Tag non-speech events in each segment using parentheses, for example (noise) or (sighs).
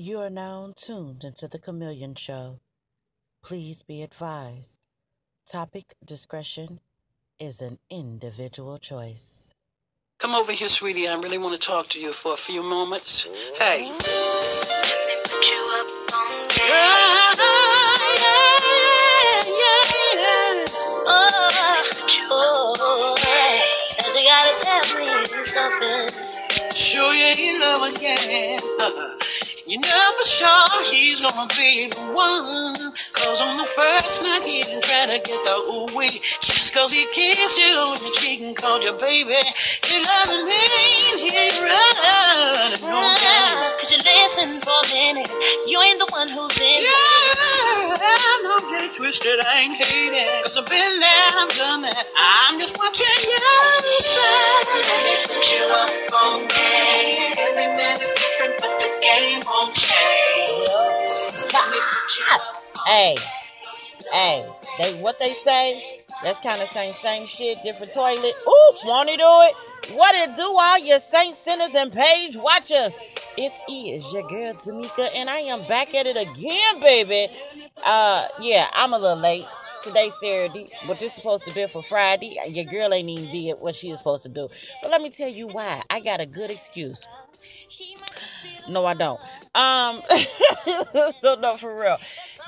You are now tuned into the Chameleon Show. Please be advised topic discretion is an individual choice. Come over here, sweetie. I really want to talk to you for a few moments. Hey. Says oh, oh, oh. you gotta tell me something. Sure you ain't love again. (laughs) You know for sure he's gonna be the one. Cause on the first night he didn't try to get the ooh wee. Just cause he kissed you on your cheek and called you baby. It doesn't mean he's running no. Could you listen for a minute? You ain't the one who's in it. Yeah, don't get it twisted, I ain't hating. Cause I've been there, I've done that. I'm just watching you. Me put you up on game. You Hey, hey, they what they say? That's kind of same same shit, different toilet. Oops, won't he do it? What it do, all your saints, sinners, and page watchers? It is your girl Tamika, and I am back at it again, baby. Uh, yeah, I'm a little late. Today's Saturday, but this supposed to be for Friday. Your girl ain't even did what she was supposed to do. But let me tell you why. I got a good excuse. No, I don't. Um, (laughs) so no, for real.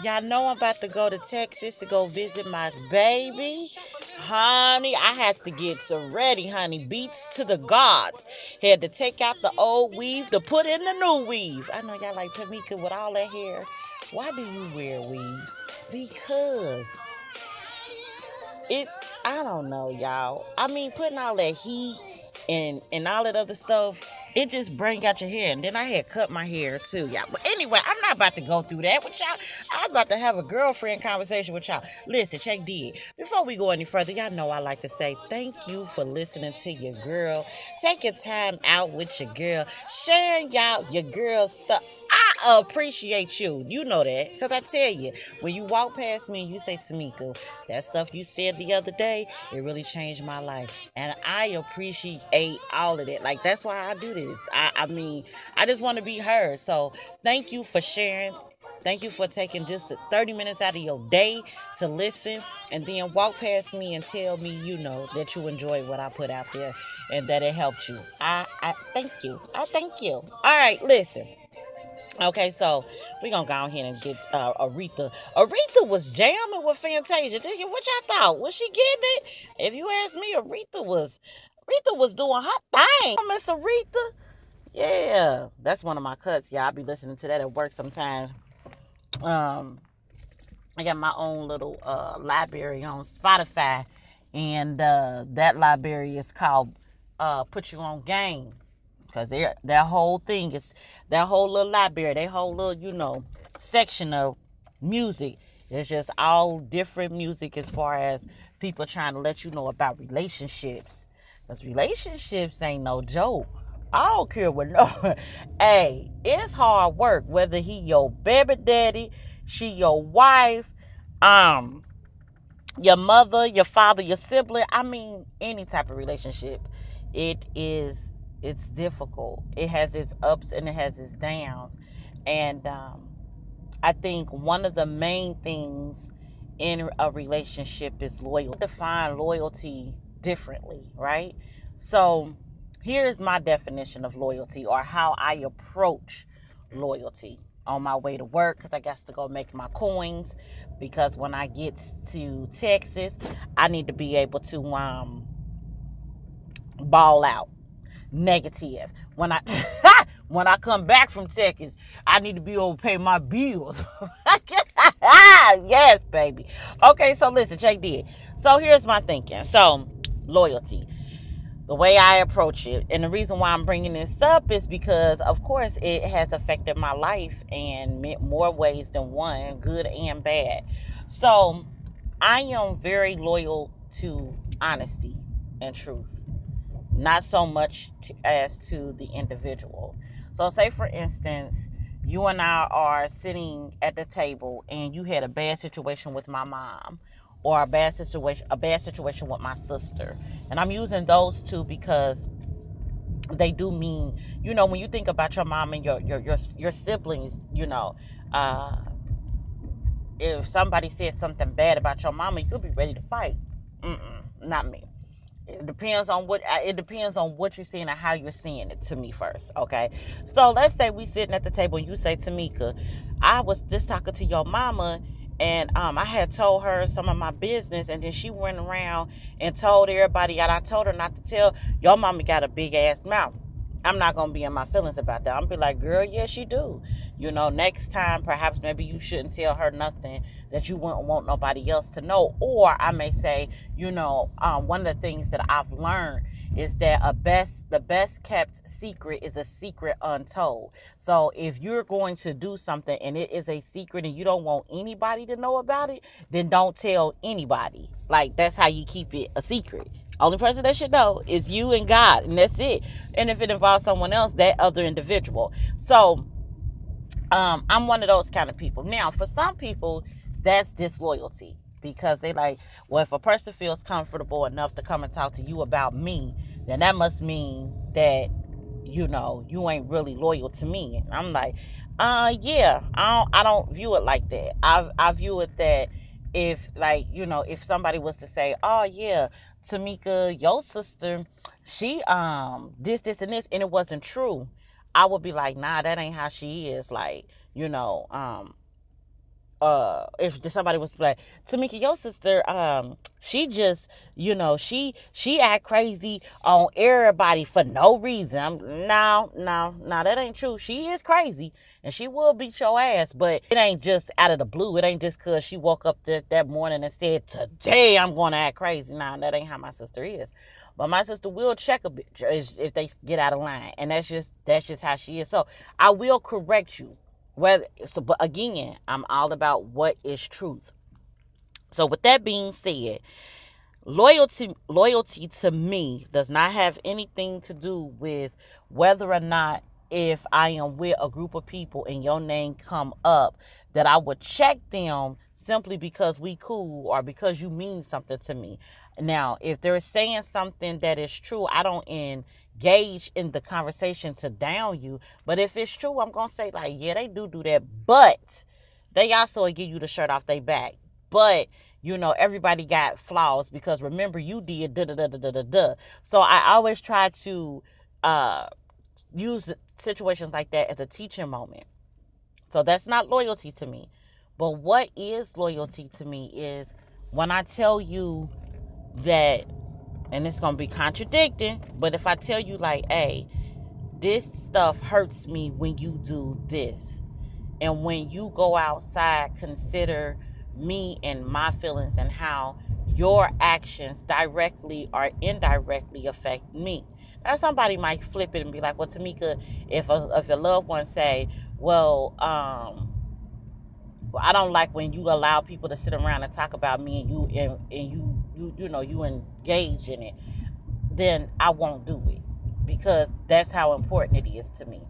Y'all know I'm about to go to Texas to go visit my baby. Honey, I had to get so ready, honey. Beats to the gods. Had to take out the old weave to put in the new weave. I know y'all like Tamika with all that hair. Why do you wear weaves? Because it's I don't know, y'all. I mean, putting all that heat and and all that other stuff, it just bring out your hair. And then I had cut my hair too, y'all. But anyway, I'm not about to go through that with y'all. I was about to have a girlfriend conversation with y'all. Listen, check D. Before we go any further, y'all know I like to say thank you for listening to your girl. Taking time out with your girl, sharing y'all your girl stuff. I appreciate you. You know that. Because I tell you, when you walk past me and you say, Tamika, that stuff you said the other day, it really changed my life. And I appreciate all of that. Like, that's why I do this. I, I mean, I just want to be heard. So, thank you for sharing. Thank you for taking just 30 minutes out of your day to listen and then walk past me and tell me, you know, that you enjoy what I put out there and that it helped you. I, I thank you. I thank you. All right, listen. Okay, so we're gonna go ahead and get uh, Aretha. Aretha was jamming with Fantasia. Tell you what y'all thought? Was she getting it? If you ask me, Aretha was Aretha was doing her thing. Miss Aretha. Yeah, that's one of my cuts. Yeah, I'll be listening to that at work sometimes. Um, I got my own little uh, library on Spotify, and uh, that library is called uh, "Put You On Game." Cause their that whole thing is that whole little library, that whole little you know section of music is just all different music as far as people trying to let you know about relationships. Cause relationships ain't no joke. I don't care what no. (laughs) hey, it's hard work whether he your baby daddy, she your wife, um, your mother, your father, your sibling. I mean, any type of relationship. It is it's difficult. It has its ups and it has its downs. And um, I think one of the main things in a relationship is loyalty. Define loyalty differently, right? So here's my definition of loyalty or how I approach loyalty on my way to work because I got to go make my coins because when I get to Texas, I need to be able to um ball out negative. When I (laughs) when I come back from Texas, I need to be able to pay my bills. (laughs) yes, baby. Okay, so listen, check this. So here's my thinking. So loyalty, the way I approach it, and the reason why I'm bringing this up is because, of course, it has affected my life in more ways than one, good and bad. So I am very loyal to honesty and truth not so much to, as to the individual. So, say for instance, you and I are sitting at the table and you had a bad situation with my mom or a bad situation a bad situation with my sister. And I'm using those two because they do mean, you know, when you think about your mom and your your your, your siblings, you know, uh, if somebody said something bad about your mama, you'll be ready to fight. Mm-mm, not me. It depends on what uh, it depends on what you're seeing and how you're seeing it to me first. Okay, so let's say we sitting at the table and you say, Tamika, I was just talking to your mama and um, I had told her some of my business, and then she went around and told everybody. And I told her not to tell your mama got a big ass mouth. I'm not gonna be in my feelings about that. I'm be like, girl, yes, you do. You know, next time, perhaps maybe you shouldn't tell her nothing that you wouldn't want nobody else to know. Or I may say, you know, um, one of the things that I've learned is that a best the best kept secret is a secret untold. So if you're going to do something and it is a secret and you don't want anybody to know about it, then don't tell anybody. Like that's how you keep it a secret. Only person that should know is you and God, and that's it. And if it involves someone else, that other individual. So um, I'm one of those kind of people. Now, for some people, that's disloyalty because they like, well, if a person feels comfortable enough to come and talk to you about me, then that must mean that you know you ain't really loyal to me. And I'm like, uh, yeah, I don't, I don't view it like that. I I view it that if like you know if somebody was to say, oh yeah, Tamika, your sister, she um this this and this, and it wasn't true, I would be like, nah, that ain't how she is. Like you know, um, uh if somebody was like Tamika your sister um she just you know she she act crazy on everybody for no reason. I'm, no no no that ain't true. She is crazy and she will beat your ass but it ain't just out of the blue. It ain't just cause she woke up that, morning and said today I'm gonna act crazy. Now that ain't how my sister is. But my sister will check a bit if they get out of line and that's just that's just how she is. So I will correct you whether so but again i'm all about what is truth. So with that being said loyalty loyalty to me does not have anything to do with whether or not if i am with a group of people and your name come up that i would check them simply because we cool or because you mean something to me. Now if they're saying something that is true i don't end engage in the conversation to down you. But if it's true, I'm gonna say like, yeah, they do do that, but they also give you the shirt off their back. But you know, everybody got flaws because remember you did da da da da da da. So I always try to uh use situations like that as a teaching moment. So that's not loyalty to me. But what is loyalty to me is when I tell you that and it's gonna be contradicting. But if I tell you like, hey, this stuff hurts me when you do this, and when you go outside, consider me and my feelings and how your actions directly or indirectly affect me. Now somebody might flip it and be like, "Well, Tamika, if a if loved one say, well, um." I don't like when you allow people to sit around and talk about me and you and, and you you you know you engage in it, then I won't do it because that's how important it is to me.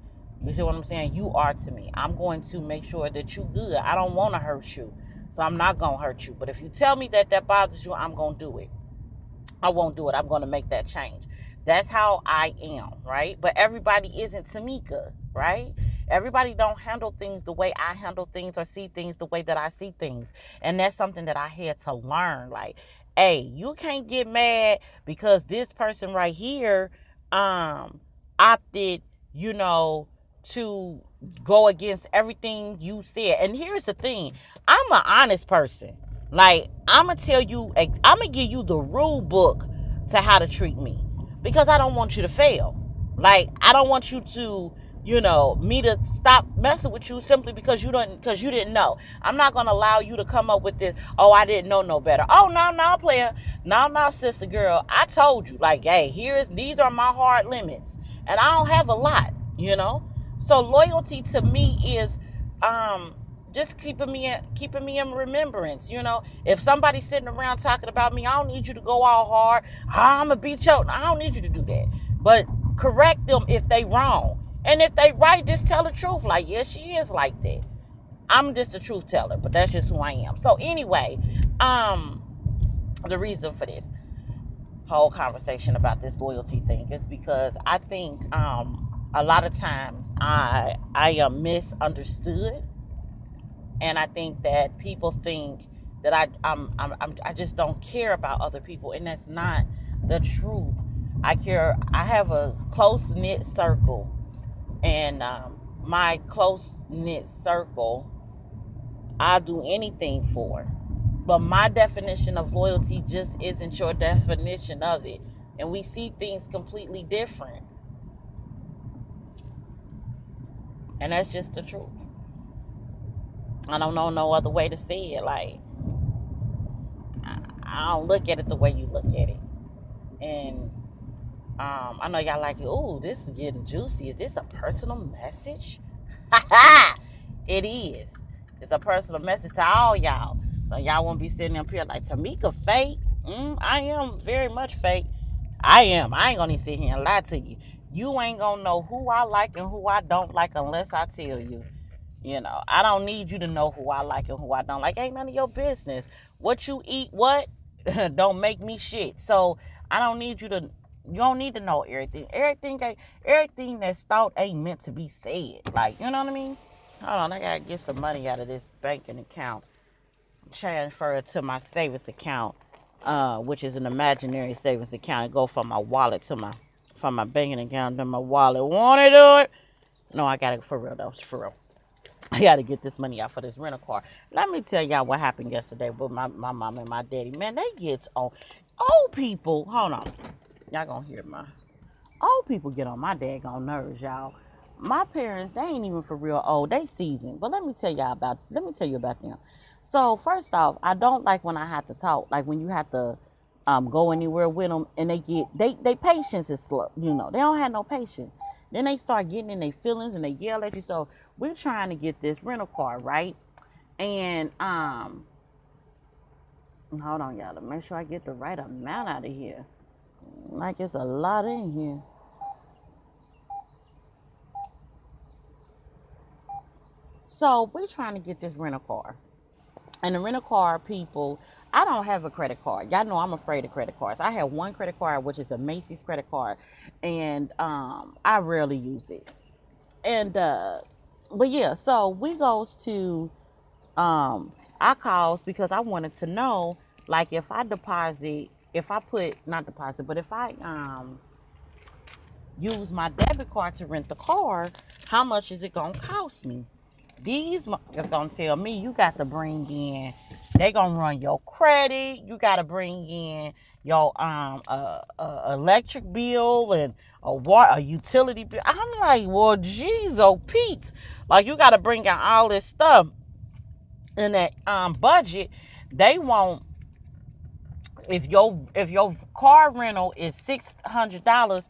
You see what I'm saying? You are to me. I'm going to make sure that you good. I don't want to hurt you. So I'm not going to hurt you. But if you tell me that that bothers you, I'm going to do it. I won't do it. I'm going to make that change. That's how I am, right? But everybody isn't Tamika, right? Everybody don't handle things the way I handle things or see things the way that I see things. And that's something that I had to learn. Like hey, you can't get mad because this person right here um opted, you know, to go against everything you said. And here's the thing, I'm an honest person. Like I'm gonna tell you, I'm gonna give you the rule book to how to treat me because I don't want you to fail. Like I don't want you to you know, me to stop messing with you simply because you don't because you didn't know. I'm not gonna allow you to come up with this, oh, I didn't know no better. Oh no, no, player. No, no, sister girl. I told you, like, hey, here's these are my hard limits. And I don't have a lot, you know? So loyalty to me is um just keeping me in, keeping me in remembrance. You know, if somebody's sitting around talking about me, I don't need you to go all hard. I'm gonna beat you. I don't need you to do that. But correct them if they wrong. And if they right, just tell the truth. Like, yeah, she is like that. I'm just a truth teller, but that's just who I am. So anyway, um, the reason for this. whole conversation about this loyalty thing is because I think um, a lot of times I I am misunderstood, and I think that people think that I I'm, I'm, I'm I just don't care about other people, and that's not the truth. I care. I have a close knit circle, and um, my close knit circle, I'll do anything for. But my definition of loyalty just isn't your definition of it, and we see things completely different, and that's just the truth. I don't know no other way to say it. Like I don't look at it the way you look at it, and um, I know y'all like, it. oh, this is getting juicy. Is this a personal message? (laughs) it is. It's a personal message to all y'all. So y'all won't be sitting up here like Tamika fake. Mm, I am very much fake. I am. I ain't gonna sit here and lie to you. You ain't gonna know who I like and who I don't like unless I tell you. You know, I don't need you to know who I like and who I don't like. Ain't none of your business. What you eat, what (laughs) don't make me shit. So I don't need you to. You don't need to know everything. Everything, everything that's thought ain't meant to be said. Like you know what I mean? Hold on, I gotta get some money out of this banking account. Transfer it to my savings account, uh, which is an imaginary savings account. And go from my wallet to my from my banking account to my wallet. Want to do it? No, I gotta for real though. For real. I got to get this money out for this rental car. Let me tell y'all what happened yesterday with my, my mom and my daddy. Man, they get on. Old people, hold on. Y'all gonna hear my. Old people get on my daggone nerves, y'all. My parents, they ain't even for real old. They seasoned. But let me tell y'all about, let me tell you about them. So, first off, I don't like when I have to talk. Like when you have to um, go anywhere with them and they get, they, they patience is slow. You know, they don't have no patience. Then they start getting in their feelings and they yell at you. So we're trying to get this rental car, right? And um hold on, y'all, to make sure I get the right amount out of here. Like it's a lot in here. So we're trying to get this rental car. And the rental car people, I don't have a credit card. Y'all know I'm afraid of credit cards. I have one credit card, which is a Macy's credit card, and um, I rarely use it. And uh, but yeah, so we goes to um, I calls because I wanted to know, like, if I deposit, if I put not deposit, but if I um use my debit card to rent the car, how much is it gonna cost me? These motherfuckers gonna tell me you got to bring in. They gonna run your credit. You gotta bring in your um electric bill and a water a utility bill. I'm like, well, geez, oh Pete, like you gotta bring in all this stuff in that um budget. They won't if your if your car rental is six hundred dollars,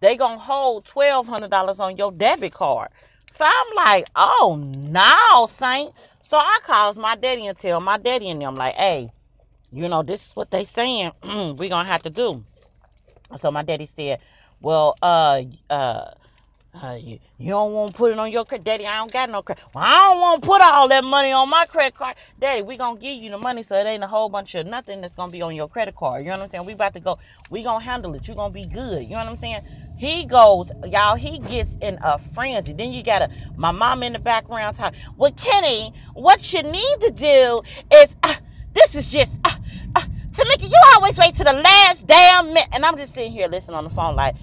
they gonna hold twelve hundred dollars on your debit card. So I'm like, oh no, Saint. So I calls my daddy and tell my daddy and them like, hey, you know, this is what they saying (clears throat) we gonna have to do. So my daddy said, well, uh, uh, uh, you, you don't want to put it on your credit, Daddy. I don't got no credit. Well, I don't want to put all that money on my credit card, Daddy. We gonna give you the money, so it ain't a whole bunch of nothing that's gonna be on your credit card. You know what I'm saying? We about to go. We gonna handle it. You gonna be good. You know what I'm saying? He goes, y'all. He gets in a frenzy. Then you got a my mom in the background talking. Well, Kenny, what you need to do is uh, this is just. Uh, uh, Tamika, you always wait to the last damn minute, and I'm just sitting here listening on the phone like.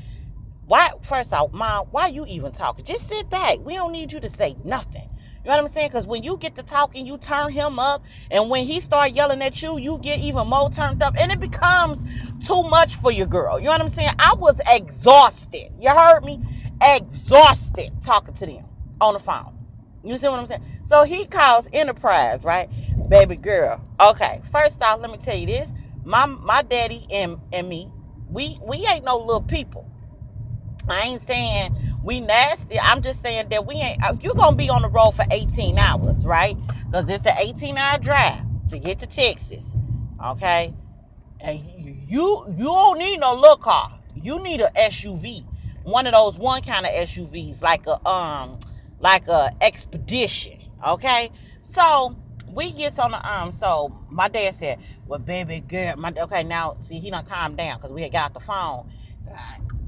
Why? First off, mom, why you even talking? Just sit back. We don't need you to say nothing. You know what I'm saying? Because when you get to talking, you turn him up, and when he start yelling at you, you get even more turned up, and it becomes too much for your girl. You know what I'm saying? I was exhausted. You heard me? Exhausted talking to them on the phone. You see what I'm saying? So he calls Enterprise, right? Baby girl. Okay. First off, let me tell you this. My my daddy and, and me, we we ain't no little people. I ain't saying we nasty. I'm just saying that we ain't. If you're gonna be on the road for 18 hours, right? Because it's an 18 hour drive to get to Texas, okay? And you you don't need no little car. You need a SUV, one of those one kind of SUVs, like a um like a expedition, okay? So we gets on the um. So my dad said, "Well, baby girl, my okay now. See, he done calmed down because we had got the phone.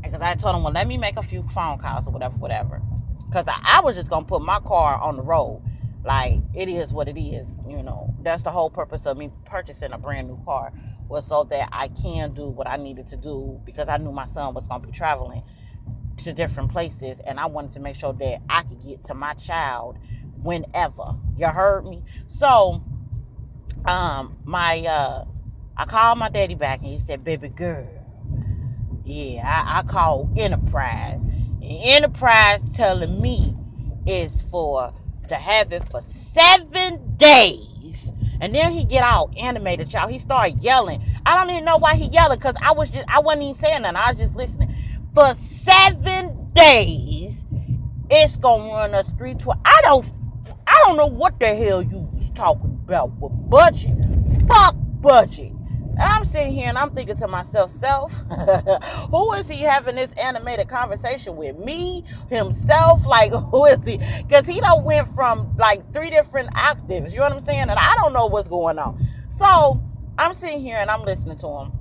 Because I told him, well, let me make a few phone calls or whatever, whatever. Because I, I was just gonna put my car on the road. Like it is what it is, you know. That's the whole purpose of me purchasing a brand new car was so that I can do what I needed to do because I knew my son was gonna be traveling to different places and I wanted to make sure that I could get to my child whenever. You heard me? So um my uh I called my daddy back and he said, Baby girl, yeah, I, I called Enterprise. And Enterprise telling me is for to have it for seven days. And then he get all animated, y'all. He started yelling. I don't even know why he yelling, because I was just I wasn't even saying nothing. I was just listening. For seven days, it's gonna run us three twelve. I don't I don't know what the hell you was talking about with budget. Fuck budget. I'm sitting here and I'm thinking to myself, self, (laughs) who is he having this animated conversation with? Me, himself, like (laughs) who is he? Because he don't went from like three different octaves. You know what I'm saying? And I don't know what's going on. So I'm sitting here and I'm listening to him.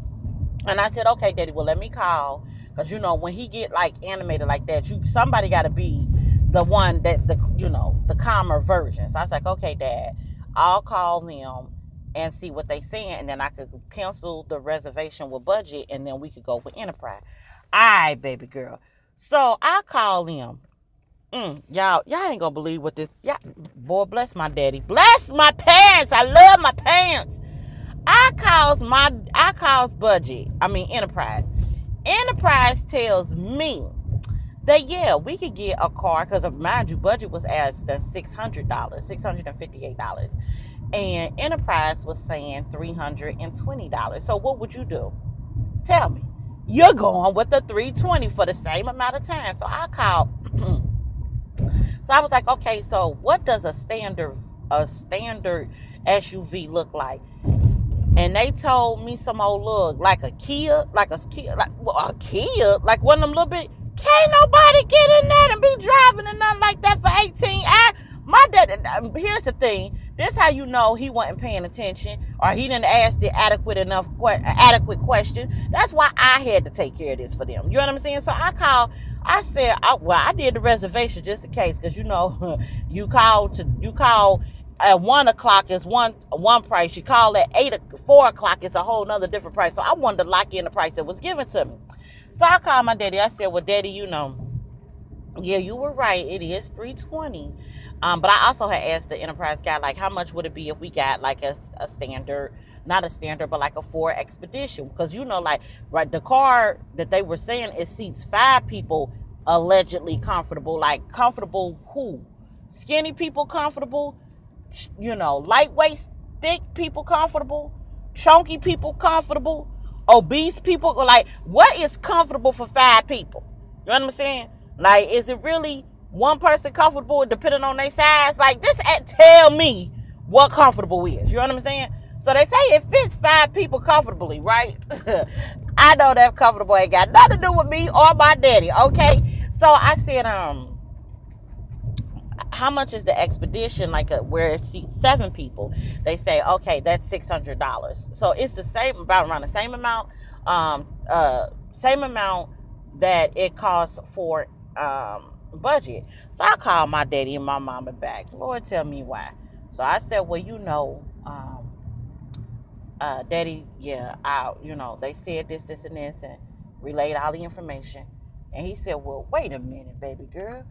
And I said, okay, daddy, well let me call. Cause you know, when he get like animated like that, you somebody gotta be the one that the you know, the calmer version. So I was like, okay, dad, I'll call them and see what they saying, and then I could cancel the reservation with budget, and then we could go with enterprise. All right, baby girl. So I call them. Mm, y'all, y'all ain't gonna believe what this. Yeah, boy, bless my daddy, bless my parents. I love my parents. I calls my, I calls budget. I mean enterprise. Enterprise tells me that yeah, we could get a car because mind you, budget was as than six hundred dollars, six hundred and fifty eight dollars and Enterprise was saying $320. So what would you do? Tell me. You're going with the 320 for the same amount of time. So I called. (clears throat) so I was like, okay, so what does a standard a standard SUV look like? And they told me some old look like a Kia, like a Kia, like well, a Kia, like one of them little bit. Can't nobody get in there and be driving and nothing like that for 18 hours. My dad. Um, here's the thing this how you know he wasn't paying attention or he didn't ask the adequate enough que- adequate question. That's why I had to take care of this for them. You know what I'm saying? So I called. I said, I, well, I did the reservation just in case, because you know, (laughs) you call to you call at one o'clock is one one price. You call at eight four o'clock, it's a whole nother different price. So I wanted to lock in the price that was given to me. So I called my daddy. I said, well, daddy, you know, yeah, you were right. It is three twenty um, but I also had asked the enterprise guy, like, how much would it be if we got like a, a standard, not a standard, but like a Ford Expedition? Because you know, like, right, the car that they were saying it seats five people allegedly comfortable. Like, comfortable who? Skinny people comfortable? You know, lightweight, thick people comfortable? Chunky people comfortable? Obese people? Like, what is comfortable for five people? You know what I'm saying? Like, is it really one person comfortable depending on their size. Like just tell me what comfortable is. You know what I'm saying? So they say it fits five people comfortably, right? (laughs) I know that comfortable ain't got nothing to do with me or my daddy. Okay. So I said, um, how much is the expedition like a, where it seats seven people they say okay that's six hundred dollars so it's the same about around the same amount um uh same amount that it costs for um budget. So I called my daddy and my mama back. Lord, tell me why. So I said, well, you know, um, uh, daddy, yeah, I, you know, they said this, this, and this, and relayed all the information. And he said, well, wait a minute, baby girl.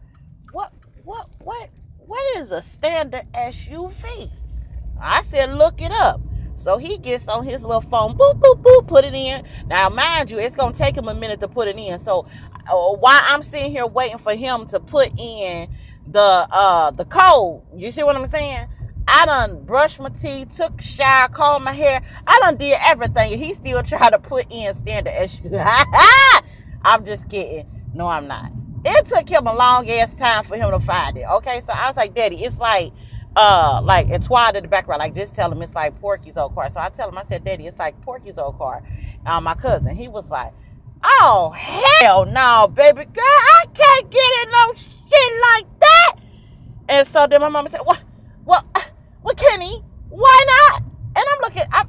What, what, what, what is a standard SUV? I said, look it up. So he gets on his little phone, boop, boop, boop, put it in. Now, mind you, it's going to take him a minute to put it in. So uh, while I'm sitting here waiting for him to put in the uh the code, you see what I'm saying? I done brushed my teeth, took shower, combed my hair. I done did everything. He still trying to put in standard issue. (laughs) I'm just kidding. No, I'm not. It took him a long ass time for him to find it. Okay, so I was like, Daddy, it's like uh like it's wild in the background. Like just tell him it's like Porky's old car. So I tell him, I said, Daddy, it's like Porky's old car. Uh, my cousin, he was like, Oh hell no, baby girl, I can't get in no shit like that. And so then my mama said, What what what Kenny? Why not? And I'm looking. I,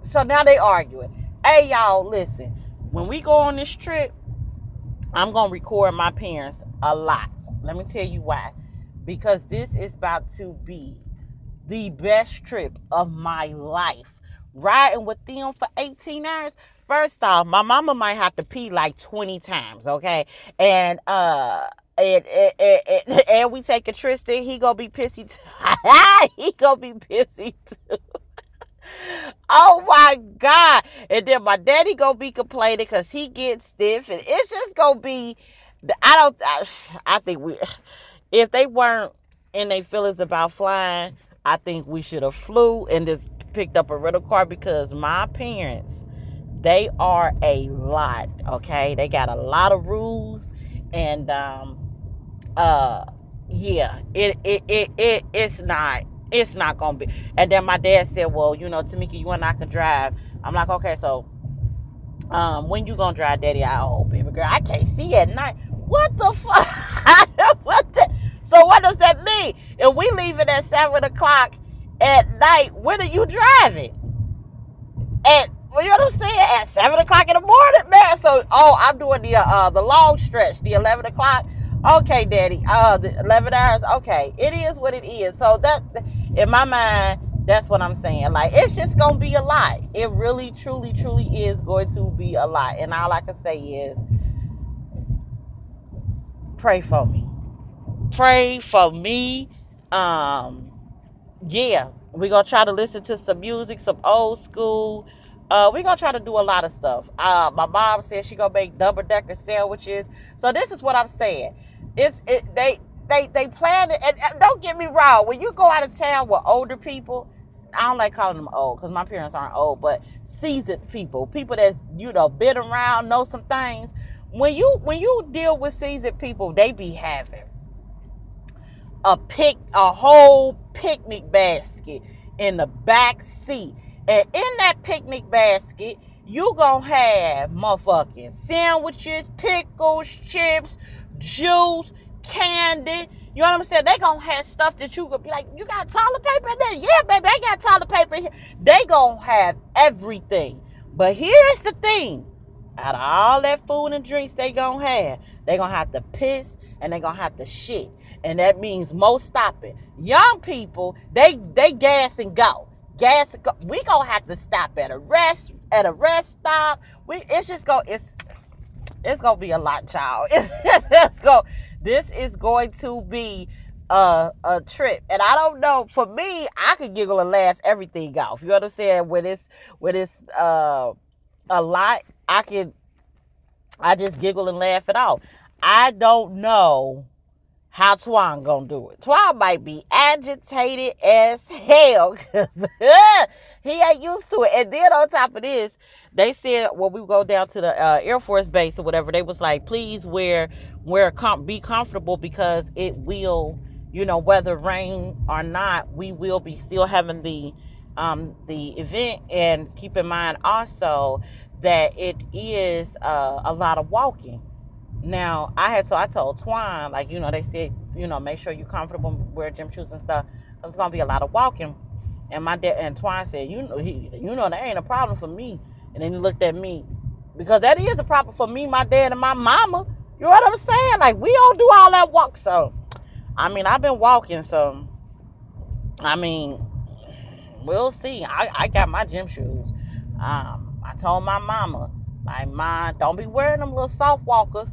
so now they arguing. Hey y'all, listen. When we go on this trip, I'm gonna record my parents a lot. Let me tell you why. Because this is about to be the best trip of my life. Riding with them for 18 hours. First off, my mama might have to pee like 20 times, okay? And uh and, and, and, and (laughs) we take a Tristan, he gonna be pissy. T- (laughs) he gonna be pissy too. (laughs) oh my god! And then my daddy gonna be complaining because he gets stiff, and it's just gonna be. I don't. I, (sighs) I think we, (sighs) if they weren't in their feelings about flying, I think we should have flew and just picked up a rental car because my parents, they are a lot. Okay, they got a lot of rules, and um, uh, yeah, it it it, it it's not it's not gonna be. And then my dad said, "Well, you know, Tamika, you and I can drive." I'm like, "Okay, so um, when you gonna drive, Daddy?" I, oh, baby girl, I can't see at night. What the fuck? (laughs) what the? So what does that mean? If we leaving at seven o'clock at night, when are you driving? At well, you know what I'm saying? At seven o'clock in the morning, man. So, oh, I'm doing the uh the long stretch, the eleven o'clock. Okay, Daddy. Uh, the eleven hours. Okay, it is what it is. So that in my mind, that's what I'm saying. Like, it's just to be a lot. It really, truly, truly is going to be a lot. And all I can say is pray for me. Pray for me. Um, yeah, we're to try to listen to some music, some old school. Uh, we're to try to do a lot of stuff. Uh, my mom said she to make double decker sandwiches. So this is what I'm saying. It's, it, they, they they plan it. And, and don't get me wrong. When you go out of town with older people, I don't like calling them old because my parents aren't old, but seasoned people, people that's you know been around, know some things. When you when you deal with seasoned people, they be having a pick a whole picnic basket in the back seat, and in that picnic basket, you gonna have motherfucking sandwiches, pickles, chips, juice candy. You know what I'm saying? They gonna have stuff that you could be like, you got toilet paper in there? Yeah, baby, I got toilet paper here. They gonna have everything. But here's the thing. Out of all that food and drinks they gonna have, they gonna have to piss and they gonna have to shit. And that means most stopping. Young people, they they gas and go. Gas. We gonna have to stop at a rest at a rest stop. We it's just go it's it's gonna be a lot. (laughs) It's, go. This is going to be a, a trip, and I don't know. For me, I could giggle and laugh everything off. You understand? When it's when it's uh, a lot, I can. I just giggle and laugh it off. I don't know how Twan gonna do it. Twan might be agitated as hell (laughs) because (laughs) he ain't used to it. And then on top of this, they said when we go down to the uh, Air Force base or whatever, they was like, please wear wear com- be comfortable because it will, you know, whether rain or not, we will be still having the um, the event. And keep in mind also that it is uh, a lot of walking. Now I had so I told Twine like you know they said you know make sure you're comfortable wear gym shoes and stuff. It's gonna be a lot of walking. And my dad and Twine said you know he you know that ain't a problem for me and then he looked at me because that is a problem for me, my dad, and my mama. You know what I'm saying? Like we don't do all that walk. So, I mean, I've been walking. So, I mean, we'll see. I, I got my gym shoes. Um, I told my mama, like, mom, don't be wearing them little soft walkers.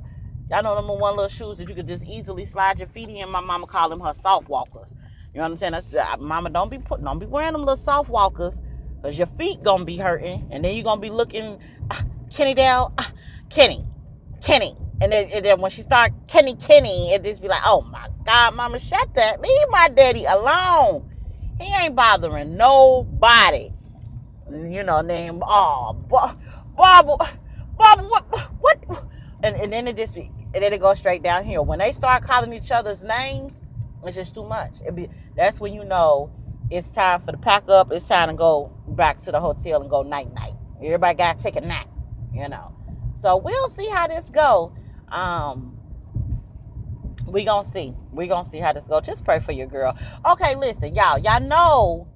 Y'all know them one little shoes that you could just easily slide your feet in. My mama called them her soft walkers. You know what I'm saying? That's, uh, mama, don't be put, don't be wearing them little soft walkers Cause your feet gonna be hurting, and then you're gonna be looking, ah, Kenny down, ah, Kenny, Kenny, and then, and then when she start Kenny, Kenny, it just be like, oh my God, Mama, shut that, leave my daddy alone. He ain't bothering nobody. You know, name, oh, Bob, Bob, Bob, what, what, and, and then it just be, and then it goes straight down here. When they start calling each other's names, it's just too much. Be that's when you know it's time for the pack up. It's time to go back to the hotel and go night night. Everybody got to take a nap, you know. So we'll see how this go. Um, we gonna see. We gonna see how this go. Just pray for your girl. Okay, listen, y'all. Y'all know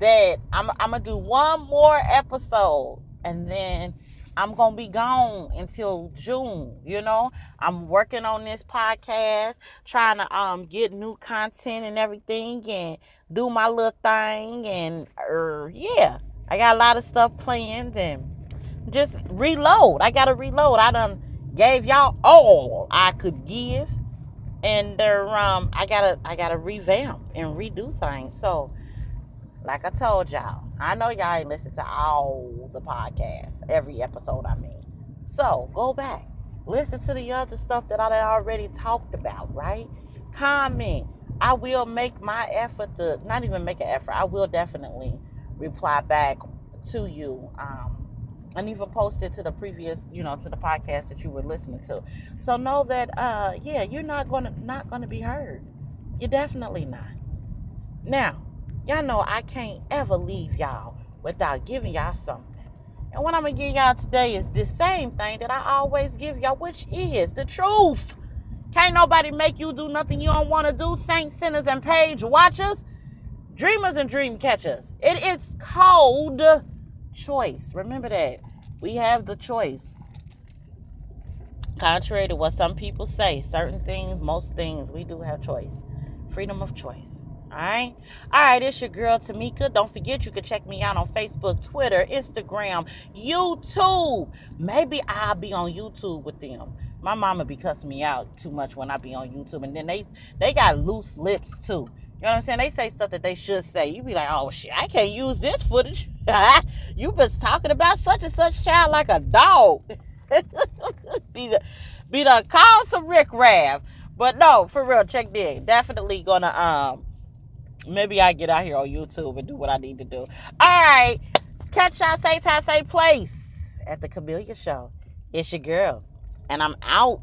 that I'm, I'm gonna do one more episode and then I'm gonna be gone until June. You know, I'm working on this podcast, trying to um get new content and everything, and do my little thing. And uh, yeah, I got a lot of stuff planned and just reload. I gotta reload. I done gave y'all all I could give, and there um I gotta I gotta revamp and redo things. So like I told y'all, I know y'all ain't listen to all the podcasts, every episode I mean. So go back, listen to the other stuff that I already talked about, right? Comment. I will make my effort to not even make an effort. I will definitely reply back to you. Um, and even post it to the previous, you know, to the podcast that you were listening to. So know that uh yeah, you're not gonna not gonna be heard. You're definitely not. Now, Y'all know I can't ever leave y'all without giving y'all something. And what I'm gonna give y'all today is the same thing that I always give y'all, which is the truth. Can't nobody make you do nothing you don't want to do. Saints, sinners, and page watchers, dreamers, and dream catchers. It is called choice. Remember that. We have the choice. Contrary to what some people say, certain things, most things, we do have choice. Freedom of choice. All right. All right. It's your girl Tamika. Don't forget you can check me out on Facebook, Twitter, Instagram, YouTube. Maybe I'll be on YouTube with them. My mama be cussing me out too much when I be on YouTube. And then they they got loose lips too. You know what I'm saying? They say stuff that they should say. You be like, oh shit, I can't use this footage. (laughs) you been talking about such and such child like a dog. (laughs) be the be the call some Rick Rav. But no, for real, check this. Definitely gonna um maybe I get out here on YouTube and do what I need to do. All right. Catch y'all say time, say place at the Camellia Show. It's your girl. And I'm out.